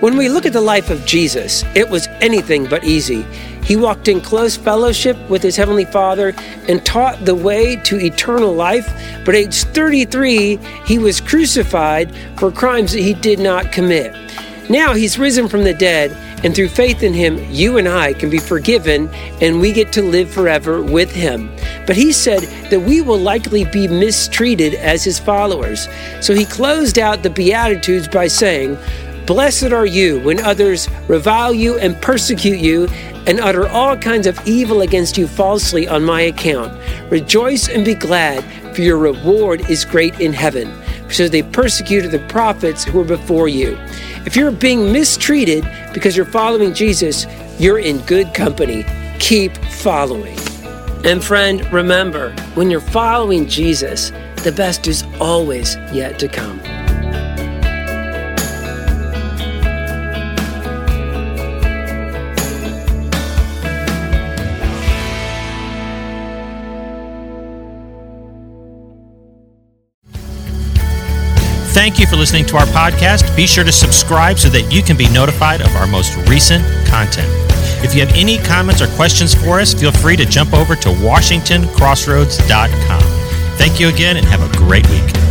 When we look at the life of Jesus, it was anything but easy. He walked in close fellowship with his Heavenly Father and taught the way to eternal life, but at age 33, he was crucified for crimes that he did not commit. Now he's risen from the dead, and through faith in him, you and I can be forgiven and we get to live forever with him. But he said that we will likely be mistreated as his followers. So he closed out the Beatitudes by saying, Blessed are you when others revile you and persecute you and utter all kinds of evil against you falsely on my account. Rejoice and be glad, for your reward is great in heaven. So they persecuted the prophets who were before you. If you're being mistreated because you're following Jesus, you're in good company. Keep following. And friend, remember, when you're following Jesus, the best is always yet to come. Thank you for listening to our podcast. Be sure to subscribe so that you can be notified of our most recent content. If you have any comments or questions for us, feel free to jump over to WashingtonCrossroads.com. Thank you again and have a great week.